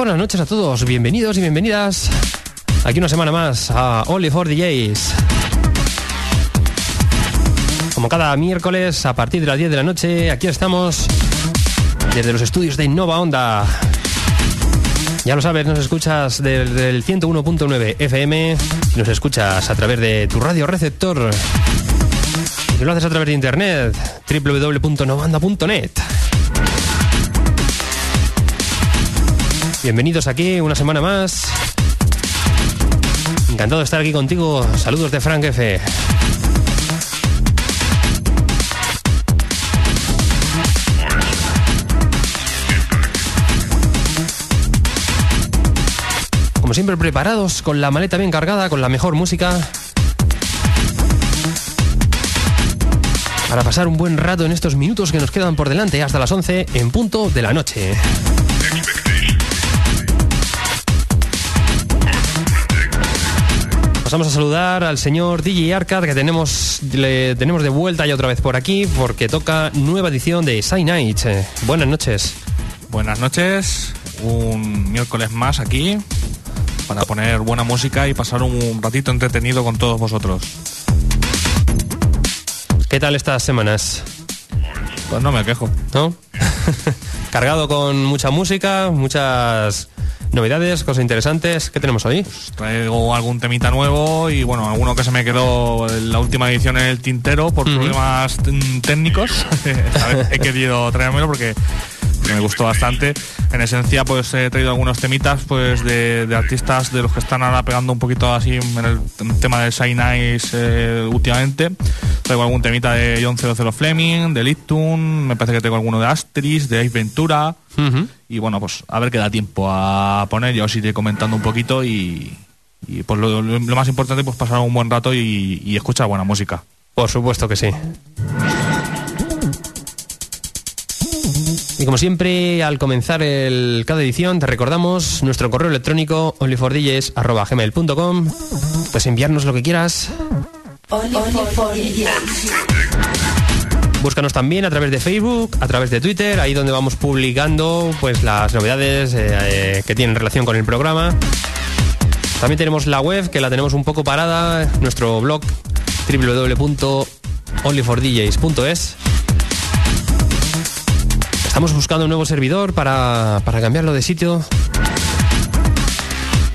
buenas noches a todos, bienvenidos y bienvenidas aquí una semana más a Only for DJs. Como cada miércoles a partir de las 10 de la noche, aquí estamos desde los estudios de Nova Onda. Ya lo sabes, nos escuchas desde el 101.9 FM, nos escuchas a través de tu radio receptor y lo haces a través de internet, www.novanda.net. Bienvenidos aquí una semana más. Encantado de estar aquí contigo. Saludos de Frank F. Como siempre preparados, con la maleta bien cargada, con la mejor música. Para pasar un buen rato en estos minutos que nos quedan por delante hasta las 11 en punto de la noche. Vamos a saludar al señor DJ Arcad que tenemos, le, tenemos de vuelta ya otra vez por aquí porque toca nueva edición de Sign Night. Eh, buenas noches. Buenas noches, un miércoles más aquí para poner buena música y pasar un ratito entretenido con todos vosotros. ¿Qué tal estas semanas? Pues no me quejo. ¿No? Cargado con mucha música, muchas novedades, cosas interesantes. ¿Qué tenemos hoy? Traigo algún temita nuevo y bueno, alguno que se me quedó en la última edición en el tintero por problemas técnicos. He querido traérmelo porque me gustó bastante. En esencia, pues he traído algunos temitas pues de, artistas de los que están ahora pegando un poquito así en el, tema del Shine Nice eh, últimamente. Traigo algún temita de John 00 Fleming, de Lipton, me parece que tengo alguno de Asteris, de Ace Ventura. Y bueno, pues a ver qué da tiempo a poner. Yo os iré comentando un poquito y, pues lo, más importante pues pasar un buen rato y, y escuchar buena música. Por supuesto que sí. Y como siempre, al comenzar el, cada edición, te recordamos nuestro correo electrónico onlyfordjs.com. Puedes enviarnos lo que quieras. Búscanos también a través de Facebook, a través de Twitter, ahí donde vamos publicando pues las novedades eh, eh, que tienen relación con el programa. También tenemos la web, que la tenemos un poco parada, nuestro blog www.onlyfordjs.es. Estamos buscando un nuevo servidor para, cambiarlo de sitio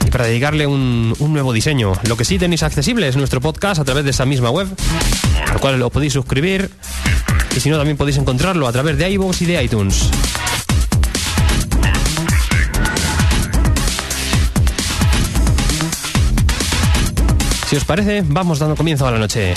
y para dedicarle un, nuevo diseño. Lo que sí tenéis accesible es nuestro podcast a través de esa misma web, al cual lo podéis suscribir y si no también podéis encontrarlo a través de iVoox y de iTunes. Si os parece, vamos dando comienzo a la noche.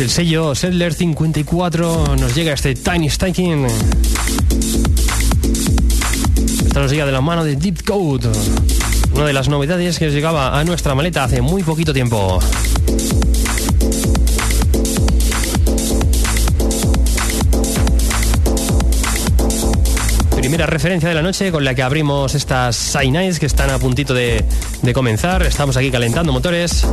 El sello Settler 54 nos llega este Tiny Staking. Esta nos llega de la mano de Deep Code. Una de las novedades que llegaba a nuestra maleta hace muy poquito tiempo. Primera referencia de la noche con la que abrimos estas Sai que están a puntito de comenzar. Estamos aquí calentando motores.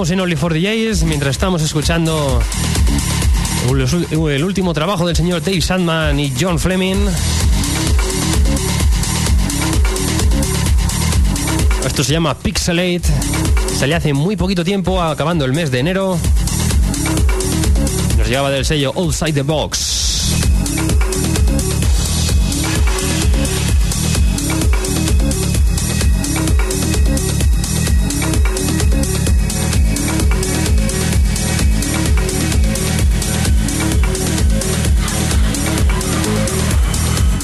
Continuamos en Only for DJs mientras estamos escuchando el último trabajo del señor Dave Sandman y John Fleming. Esto se llama Pixelate. Salió hace muy poquito tiempo, acabando el mes de enero. Nos llegaba del sello Outside the Box.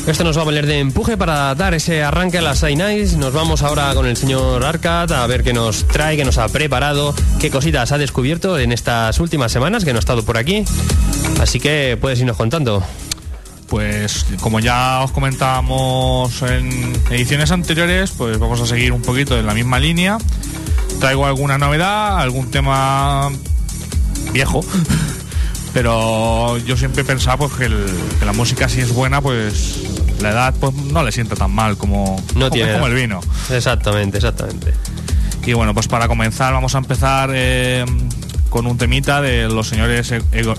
Esto nos va a valer de empuje para dar ese arranque a las Nights. Nos vamos ahora con el señor Arcad a ver qué nos trae, qué nos ha preparado, qué cositas ha descubierto en estas últimas semanas que no ha estado por aquí. Así que puedes irnos contando. Pues como ya os comentábamos en ediciones anteriores, pues vamos a seguir un poquito en la misma línea. Traigo alguna novedad, algún tema viejo, pero yo siempre he pensado pues, que, que, la música si es buena, pues la edad pues no le sienta tan mal como, no tiene como el vino. Exactamente, exactamente. Y bueno, pues para comenzar vamos a empezar eh, con un temita de los señores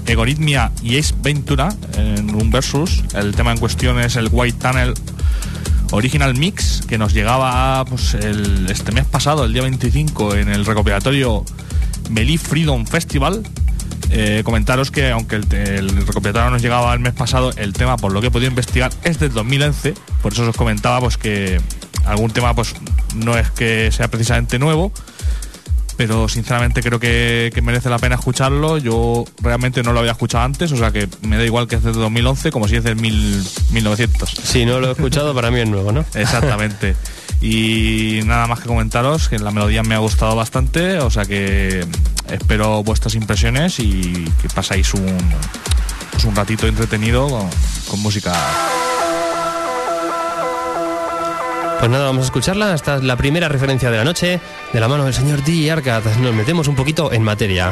Egoritmia y Ace Ventura en un versus. El tema en cuestión es el White Tunnel Original Mix que nos llegaba pues, el, este mes pasado, el día 25, en el recopilatorio Melee Freedom Festival eh, comentaros que aunque el, el, nos llegaba el mes pasado, el tema, por lo que he podido investigar, es del 2011. Por eso os comentaba pues que algún tema pues no es que sea precisamente nuevo, pero sinceramente creo que, merece la pena escucharlo. Yo realmente no lo había escuchado antes, o sea que me da igual que es de 2011 como si es del 1900. Si no lo he escuchado, para mí es nuevo, ¿no? Exactamente. Y nada más que comentaros que la melodía me ha gustado bastante, o sea que espero vuestras impresiones y que pasáis un, pues un ratito entretenido con, música. Pues nada, vamos a escucharla. Esta es la primera referencia de la noche de la mano del señor D. Arcad. Nos metemos un poquito en materia.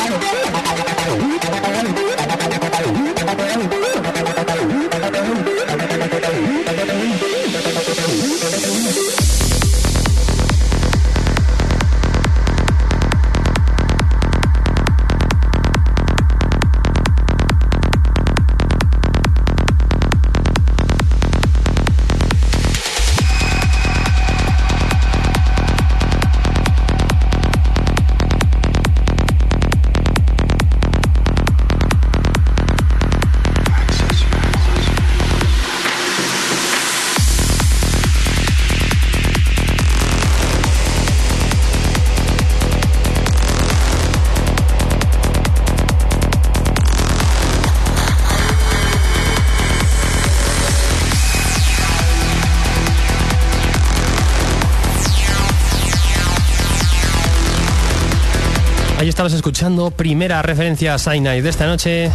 estabas escuchando primera referencia a Sinai de esta noche.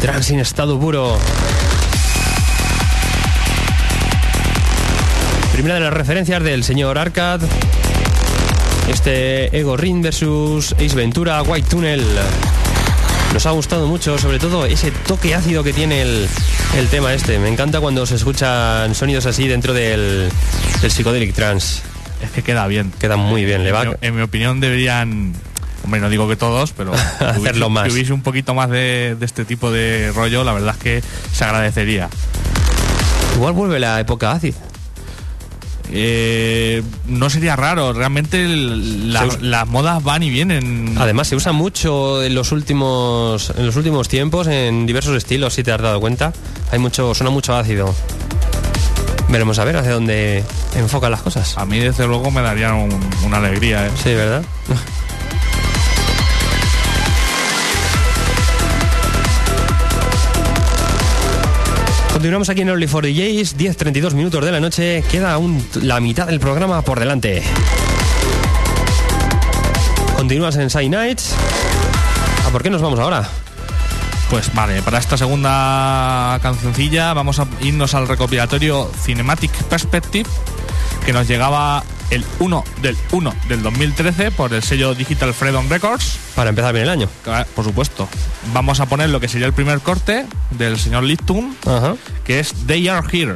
Trans en estado puro. Primera de las referencias del señor Arcad. Este Ego Ring versus Ace Ventura White Tunnel. Nos ha gustado mucho, sobre todo ese toque ácido que tiene el, el tema este. Me encanta cuando se escuchan sonidos así dentro del, del Psychedelic Trance. Es que queda bien. Queda muy bien, le va. En mi, en mi opinión deberían, hombre, no digo que todos, pero Hacerlo hubiese- más. Que hubiese un poquito más de, de este tipo de rollo, la verdad es que se agradecería. Igual vuelve la época acid. Eh, no sería raro, realmente el- la- las modas van y vienen. Además se usa mucho en los últimos en los últimos tiempos en diversos estilos, si te has dado cuenta. Hay mucho suena mucho ácido. Veremos a ver hacia dónde enfocan las cosas. A mí desde luego me daría un- una alegría. ¿eh? Sí, ¿verdad? Continuamos aquí en Only for DJs, 10.32 minutos de la noche, queda aún la mitad del programa por delante. Continúas en Side Nights. ¿A por qué nos vamos ahora? Pues vale, para esta segunda cancioncilla vamos a irnos al recopilatorio Cinematic Perspective que nos llegaba el 1 del 1 del 2013 por el sello Digital Freedom Records. Para empezar bien el año. Por supuesto, vamos a poner lo que sería el primer corte del señor Lipton, Ajá. que es They Are Here.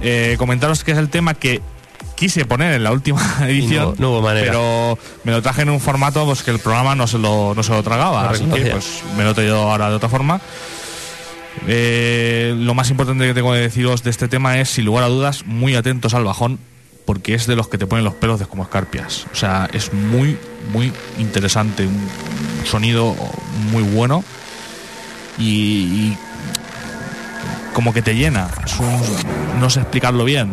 Eh, comentaros que es el tema que quise poner en la última edición, no hubo manera. pero me lo traje en un formato pues, que el programa no se lo, no se lo tragaba, así que pues, me lo he traído ahora de otra forma. Eh, lo más importante que tengo que deciros de este tema es, sin lugar a dudas, muy atentos al bajón, porque es de los que te ponen los pelos de como escarpias. O sea, es muy, muy interesante, un sonido muy bueno y, y como que te llena. Es un- no sé explicarlo bien.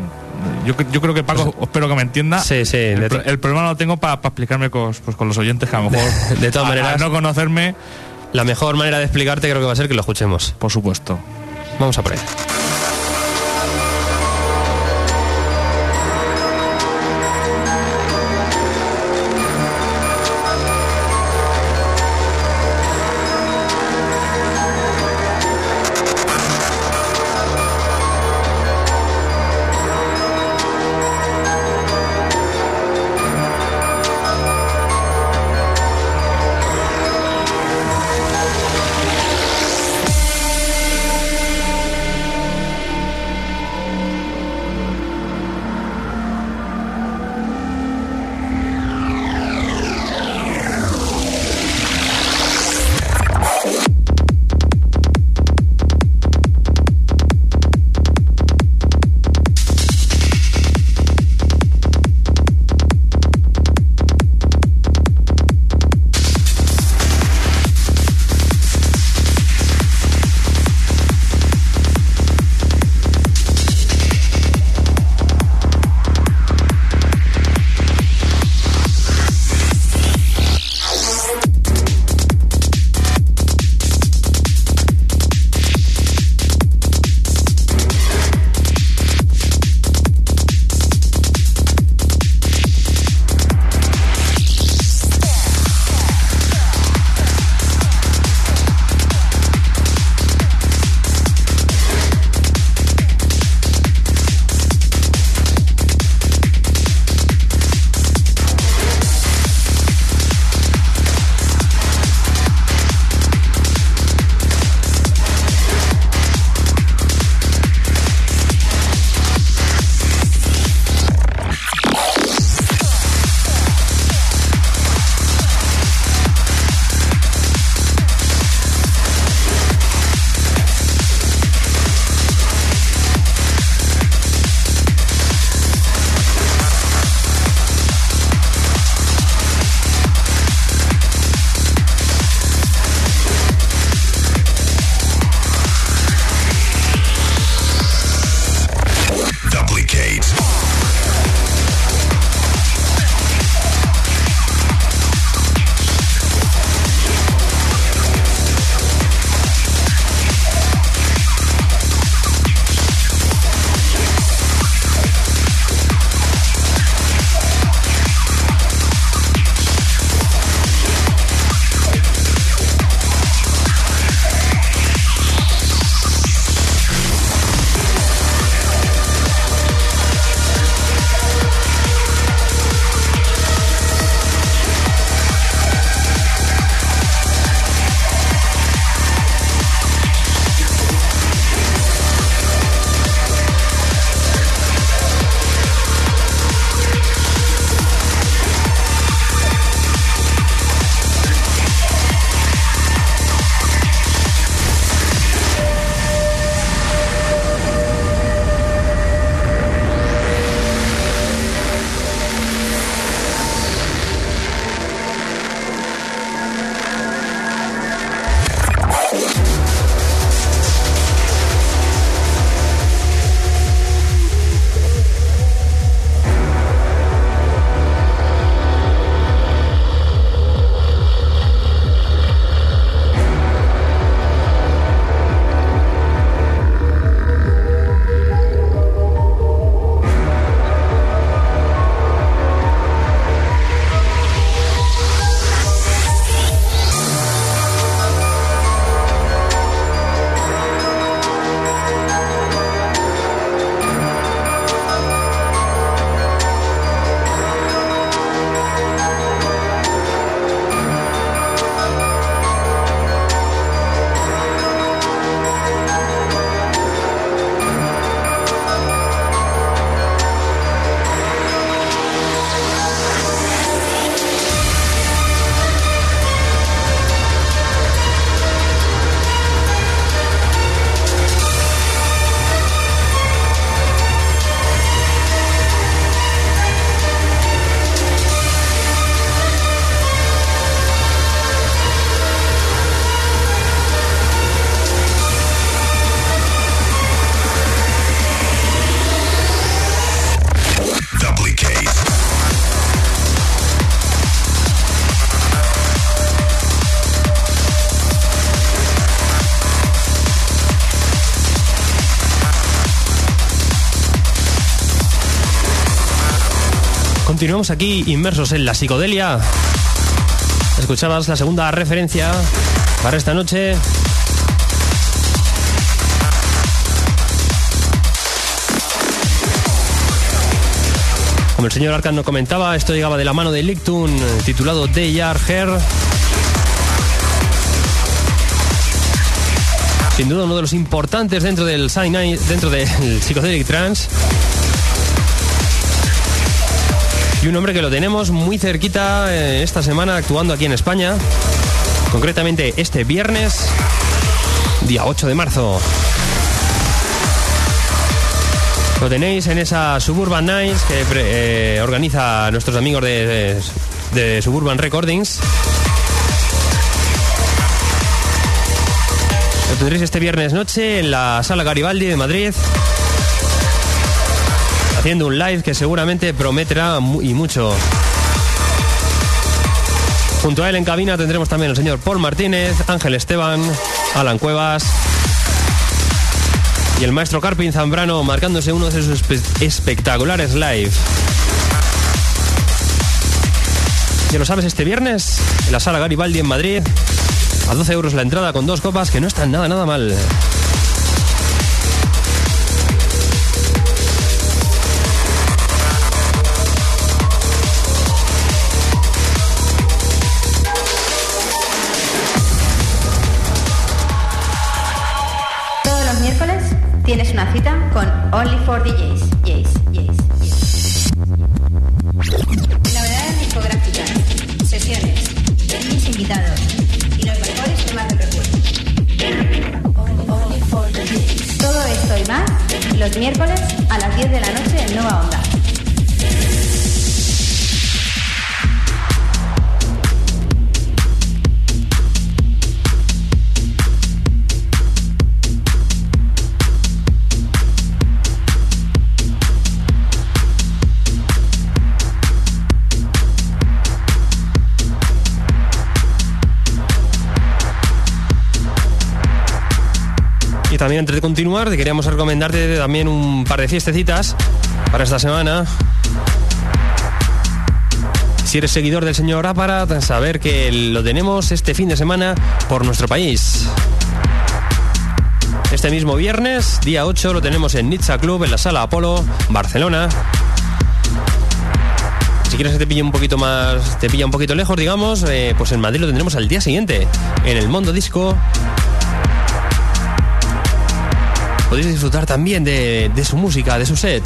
Yo, yo creo que Paco, espero que me entienda. Sí, sí, El, pro- el problema lo tengo para explicarme con, pues, con los oyentes que a lo mejor, de todas a- a maneras- no conocerme, La mejor manera de explicarte creo que va a ser que lo escuchemos. por supuesto. Vamos a por ello. Continuamos aquí inmersos en la psicodelia. Escuchabas la segunda referencia para esta noche. Como el señor Arcan nos comentaba, esto llegaba de la mano de Lictun, titulado They Are Her. Sin duda uno de los importantes dentro del dentro del Psychedelic Trance. Y un hombre que lo tenemos muy cerquita eh, esta semana actuando aquí en España. Concretamente este viernes, día 8 de marzo. Lo tenéis en esa Suburban Nights que eh, organiza nuestros amigos de, de Suburban Recordings. Lo tendréis este viernes noche en la Sala Garibaldi de Madrid. Haciendo un live que seguramente prometerá y mucho. Junto a él en cabina tendremos también al señor Paul Martínez, Ángel Esteban, Alan Cuevas, y el maestro Carpin Zambrano marcándose uno de sus espectaculares live. Ya lo sabes, este viernes en la sala Garibaldi en Madrid, a 12 euros la entrada con dos copas que no están nada, nada mal. Tienes una cita con Only for DJs. Yes, yes, yes. Novedades discográficas, sesiones, mis invitados y los mejores temas de recuerdo. Todo esto y más los miércoles a las 10 de la noche en Nueva Onda. También antes de continuar, queríamos recomendarte también un par de fiestecitas para esta semana. Si eres seguidor del señor Aparat, saber que lo tenemos este fin de semana por nuestro país. Este mismo viernes, día 8, lo tenemos en Nizza Club, en la Sala Apolo, Barcelona. Si quieres que te pille un poquito más, te pilla un poquito lejos, digamos, eh, pues en Madrid lo tendremos al día siguiente, en el Mundo Disco, podéis disfrutar también de, su música, de su set.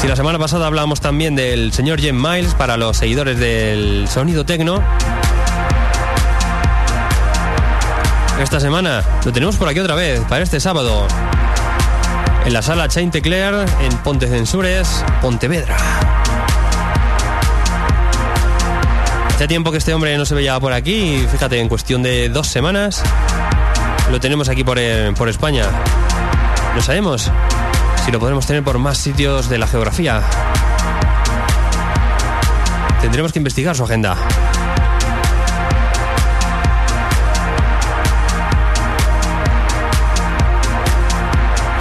Si la semana pasada hablábamos también del señor Jem Miles para los seguidores del sonido tecno, esta semana lo tenemos por aquí otra vez, para este sábado, en la sala Chain Tecler, en Ponte Censures, Pontevedra. Hace tiempo que este hombre no se veía por aquí, fíjate, en cuestión de dos semanas lo tenemos aquí por, eh, por España. No sabemos si lo podremos tener por más sitios de la geografía. Tendremos que investigar su agenda.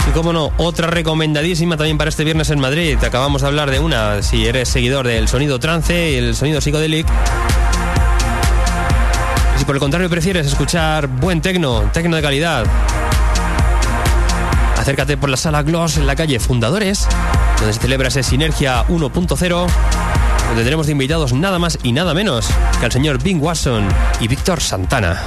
Y como no, otra recomendadísima también para este viernes en Madrid. Te acabamos de hablar de una, si eres seguidor del sonido trance y el sonido psicodélico si por el contrario prefieres escuchar buen tecno, tecno de calidad, acércate por la sala Gloss en la calle Fundadores, donde se celebra ese Sinergia 1.0, donde tenemos de invitados nada más y nada menos que al señor Bing Watson y Víctor Santana.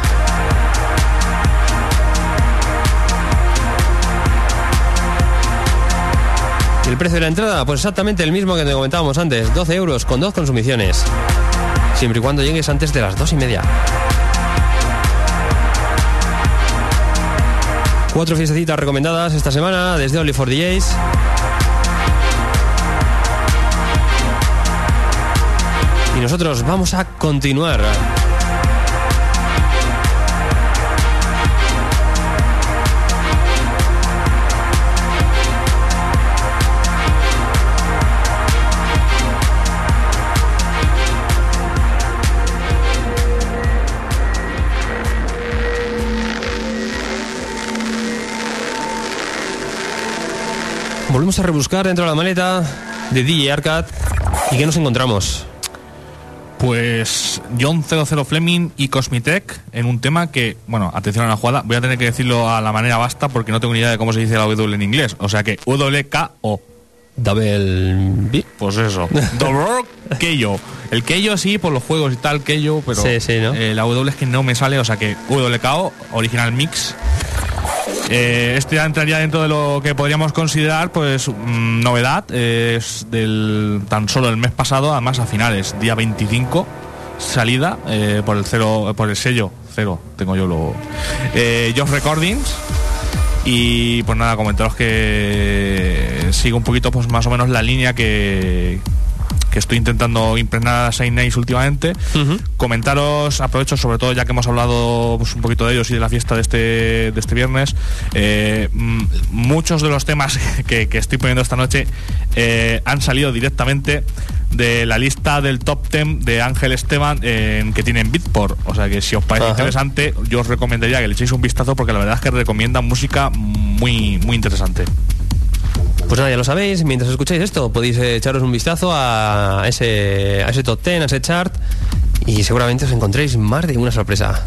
¿Y el precio de la entrada? Pues exactamente el mismo que te comentábamos antes, 12 euros con dos consumiciones. Siempre y cuando llegues antes de las dos y media. Cuatro fiestecitas recomendadas esta semana desde Only for DJs. Y nosotros vamos a continuar. Volvemos a rebuscar dentro de la maleta de DJ Arcad. ¿Y qué nos encontramos? Pues John 00 Fleming y Cosmitech en un tema que, bueno, atención a la jugada, voy a tener que decirlo a la manera basta porque no tengo ni idea de cómo se dice la W en inglés. O sea que WKO. Double beat. Pues eso. Double Keyo. El Keyo sí, por los juegos y tal, Keyo, pero Sí, sí, ¿no? eh, la W es que no me sale, o sea que WKO, original mix. Eh, esto ya entraría dentro de lo que podríamos considerar, pues, mm, novedad. es del tan solo el mes pasado, además a finales, día 25, salida eh, por el cero, por el sello cero, tengo yo lo. Eh, Josh Recordings. Y pues nada, comentaros que sigo un poquito pues más o menos la línea que, que estoy intentando impregnar a Saint Nice últimamente. Comentaros, aprovecho sobre todo ya que hemos hablado pues, un poquito de ellos y de la fiesta de este, de este viernes. eh, mm, muchos de los temas que, que estoy poniendo esta noche eh, han salido directamente de la lista del top 10 de Ángel Esteban eh, que tienen Beatport. O sea que si os parece Ajá. interesante, yo os recomendaría que le echéis un vistazo porque la verdad es que recomiendan música muy, muy interesante. Pues nada, ya lo sabéis, mientras escucháis esto podéis eh, echaros un vistazo a ese, a ese top 10, a ese chart y seguramente os encontréis más de una sorpresa.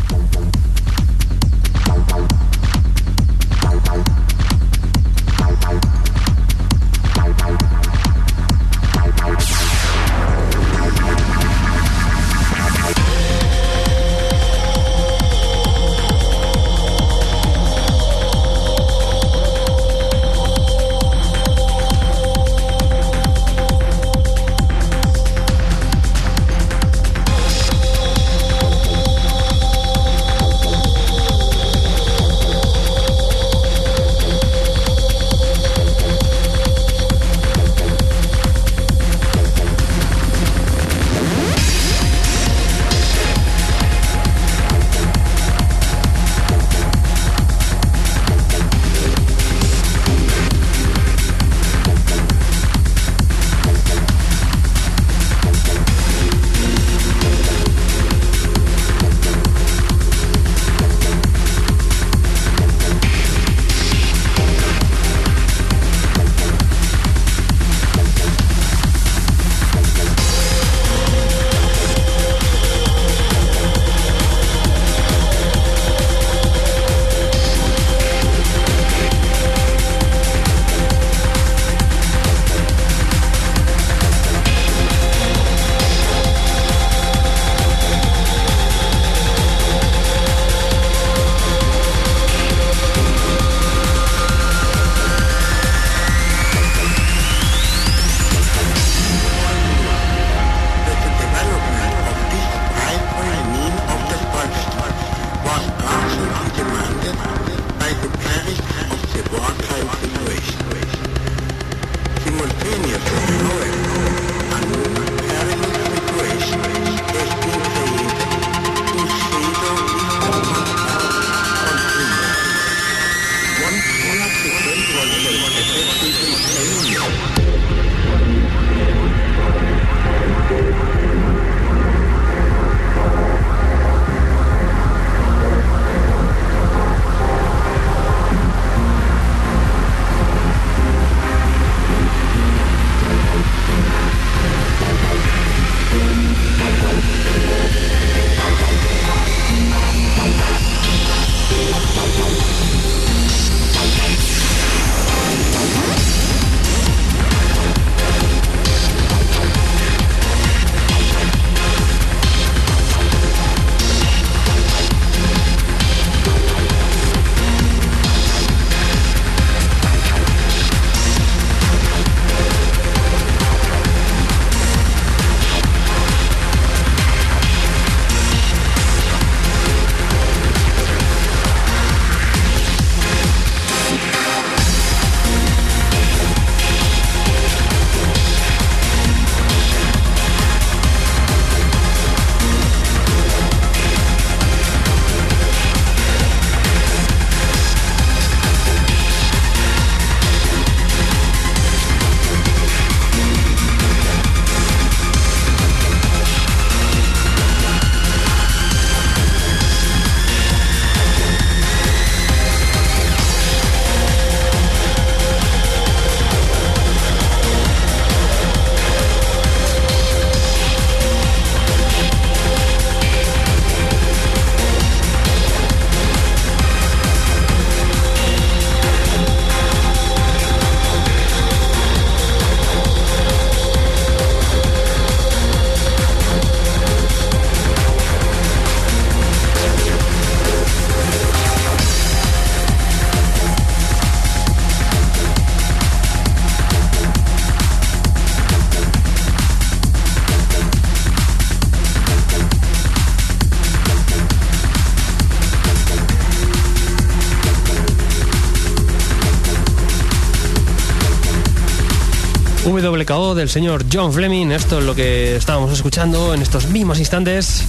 WKO del señor John Fleming. Esto es lo que estábamos escuchando en estos mismos instantes.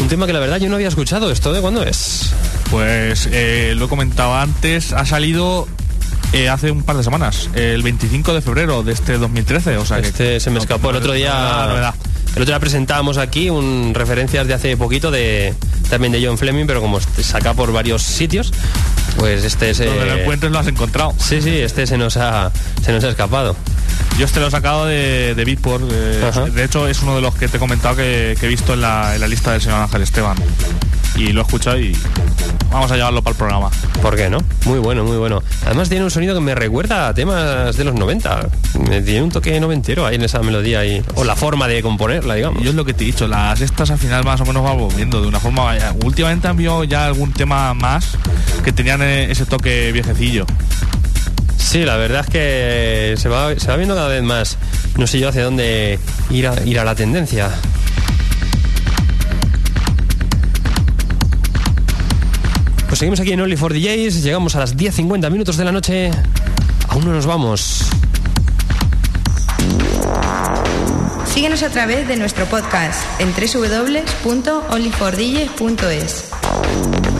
Un tema que la verdad yo no había escuchado. ¿Esto de cuándo es? Pues eh, lo he comentado antes, ha salido eh, hace un par de semanas, el 25 de febrero de este 2013. O sea Este que, se me escapó el otro día. La. El otro día presentábamos aquí un referencias de hace poquito de también de John Fleming, pero como saca por varios sitios, pues este se Donde lo encuentres lo has encontrado. Sí, sí, este se nos ha se nos ha escapado. Yo este lo he sacado de, de Beatport. eh, de hecho, es uno de los que te he comentado que, que he visto en la, en la lista del señor Ángel Esteban. Y lo he escuchado y vamos a llevarlo para el programa. ¿Por qué no? Muy bueno, muy bueno. Además tiene un sonido que me recuerda a temas de los 90. Me Tiene un toque noventero ahí en esa melodía y o la forma de componerla, digamos. Y yo es lo que te he dicho, las estas al final más o menos van volviendo de una forma. vaya, Últimamente han habido ya algún tema más que tenían eh, ese toque viejecillo. Sí, la verdad es que se va, se va viendo cada vez más. No sé yo hacia dónde ir a, ir a la tendencia. Pues seguimos aquí en Only for DJs, llegamos a las 10.50 minutos de la noche. Aún no nos vamos. Síguenos a través de nuestro podcast en www.onlyfordjs.es.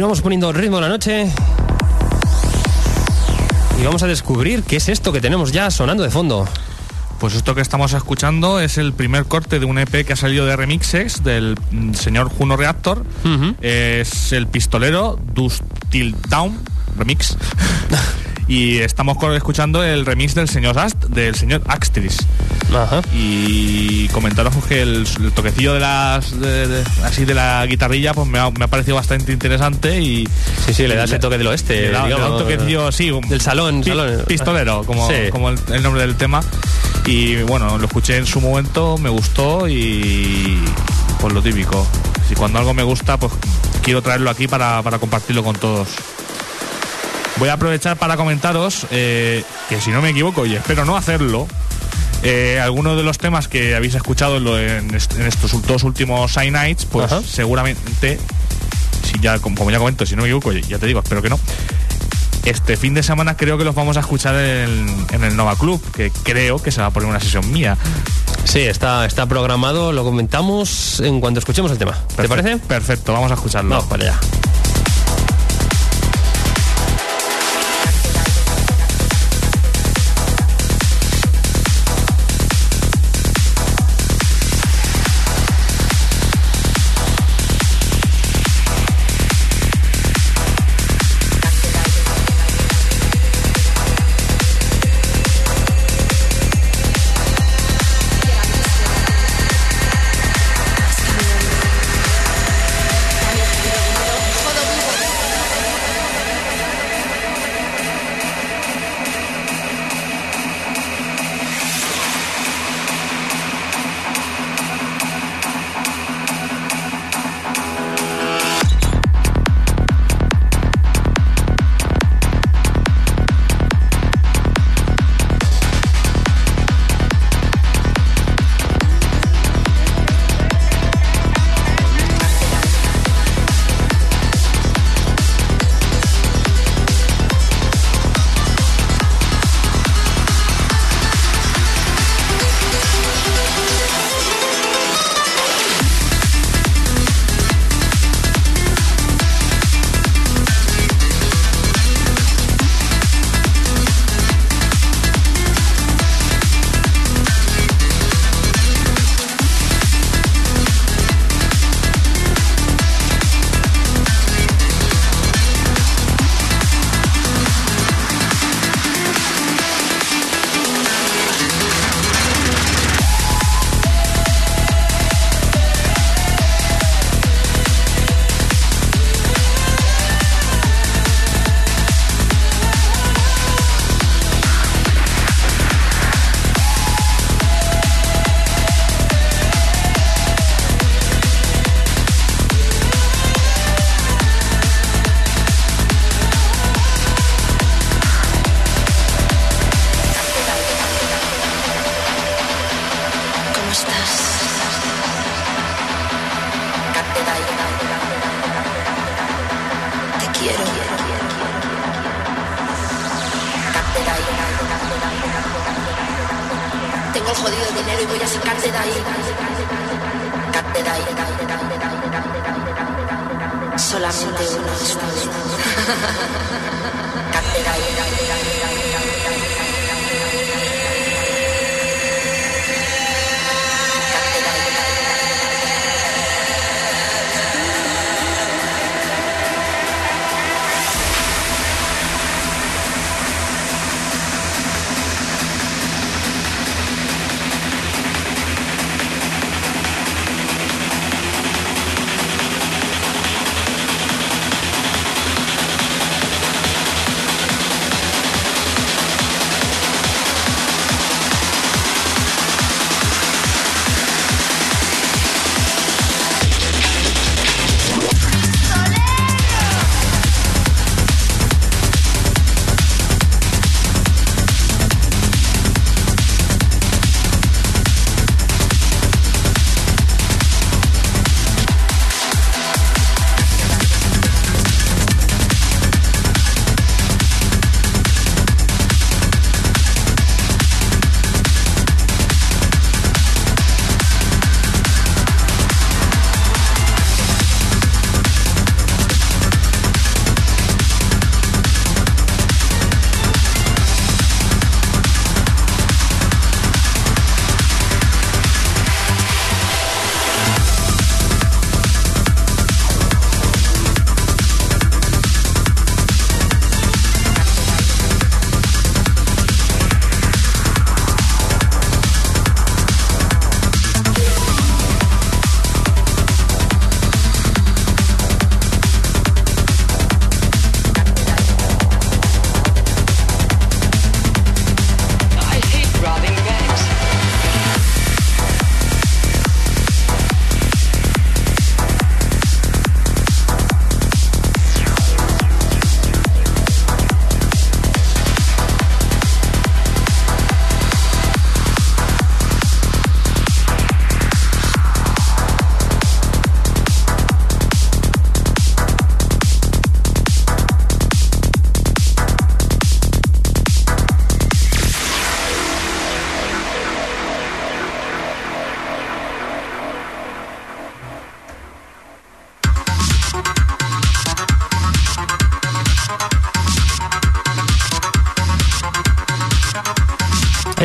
Continuamos poniendo ritmo a la noche. Y vamos a descubrir qué es esto que tenemos ya sonando de fondo. Pues esto que estamos escuchando es el primer corte de un EP que ha salido de remixes del mm, señor Juno Reactor. Es el pistolero Dust Till Down remix. y estamos escuchando el remix del señor Ast, del señor Axtris. Ajá. Y comentaros que el, el toquecillo de las de- de- así de la guitarrilla pues me ha, me ha parecido bastante interesante y Sí, sí, le da ese toque del oeste. le da, le da digamos. un toquecillo sí un- Del salón, pi- salón. pistolero como, Sí. como el, el nombre del tema y bueno lo escuché en su momento me gustó y pues lo típico si cuando algo me gusta pues quiero traerlo aquí para, para compartirlo con todos voy a aprovechar para comentaros eh, que si no me equivoco y espero no hacerlo eh, algunos de los temas que habéis escuchado en, est- estos dos últimos Sign Nights, pues Ajá. seguramente, si ya, como ya comento, si no me equivoco, ya te digo, espero que no. Este fin de semana creo que los vamos a escuchar en, en el Nova Club, que creo que se va a poner una sesión mía. Sí, está, está programado, lo comentamos en cuanto escuchemos el tema. ¿Te parece? Perfecto, vamos a escucharlo. Vamos para allá. Tengo jodido dinero y voy a sacarte de ahí. Sacarte de ahí. Solamente. Sacarte de ahí.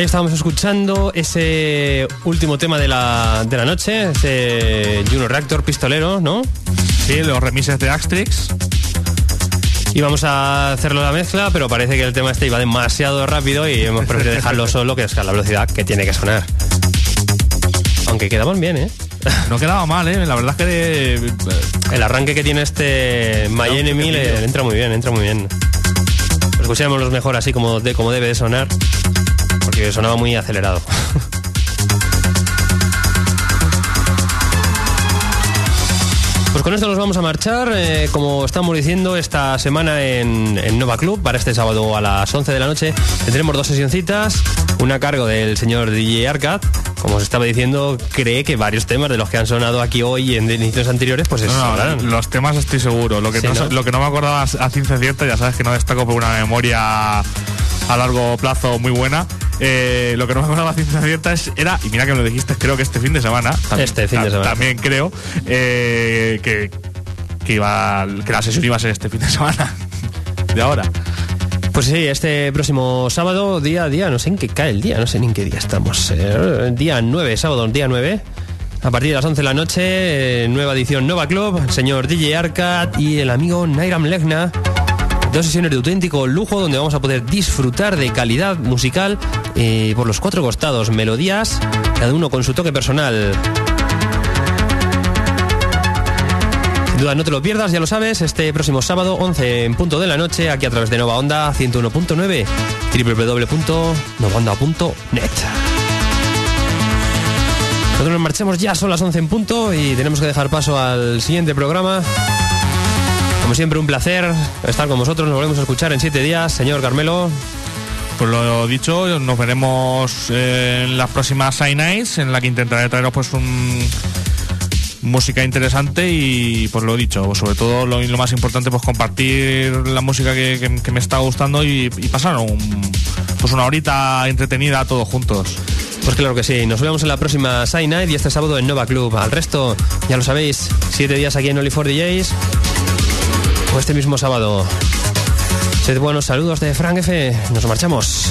Estábamos escuchando ese último tema de la, de la noche, ese Juno Reactor pistolero, ¿no? Sí, los remises de Astrix. Íbamos a hacerlo la mezcla, pero parece que el tema este iba demasiado rápido y hemos preferido dejarlo solo, que es a la velocidad que tiene que sonar. Aunque quedaban bien, ¿eh? No quedaba mal, ¿eh? La verdad es que... eh, El arranque que tiene este My un Enemy le, toquecillo. le entra muy bien, entra muy bien. Escuchemos los mejor así como, de, como debe de sonar, porque sonaba muy acelerado. Pues con esto nos vamos a marchar. eh, como estamos diciendo, esta semana en, en Nova Club, para este sábado a las 11 de la noche, tendremos dos sesioncitas. Una a cargo del señor DJ Arcad. Como os estaba diciendo, cree que varios temas de los que han sonado aquí hoy en ediciones anteriores, pues no, no, los temas estoy seguro. Lo que, Sí, no, ¿no? lo que no me acordaba a ciencia cierta, ya sabes que no destaco por una memoria a largo plazo muy buena. Eh, lo que no me acordaba a ciencia cierta es, era, y mira que me lo dijiste, creo que este fin de semana. también- Este fin de semana. También creo eh, que, que, iba, que la sesión iba a ser este fin de semana. De ahora. Pues sí, este próximo sábado, día a día, no sé en qué cae el día, no sé ni en qué día estamos. eh, día 9, sábado, día 9. A partir de las 11 de la noche, eh, nueva edición Nova Club, el señor DJ Arcad y el amigo Nairam Legna. Dos sesiones de auténtico lujo donde vamos a poder disfrutar de calidad musical eh, por los cuatro costados, melodías, cada uno con su toque personal. Sin duda, no te lo pierdas, ya lo sabes, este próximo sábado, 11 en punto de la noche, aquí a través de Nova Onda 101.9, www.novaonda.net. Nosotros nos marchemos ya, son las 11 en punto y tenemos que dejar paso al siguiente programa. Como siempre, un placer estar con vosotros. Nos volvemos a escuchar en siete días. Señor Carmelo, Pues lo dicho, nos veremos en las próximas Side Nights, en la que intentaré traeros pues un música interesante y pues lo dicho, sobre todo lo, lo más importante pues compartir la música que, que- que me está gustando y, y pasar un- pues una horita entretenida todos juntos. Pues claro que sí, nos vemos en la próxima Side Night y este sábado en Nova Club. Al resto, ya lo sabéis, siete días aquí en Only for DJs este mismo sábado. Sed buenos saludos de Frank F. Nos marchamos.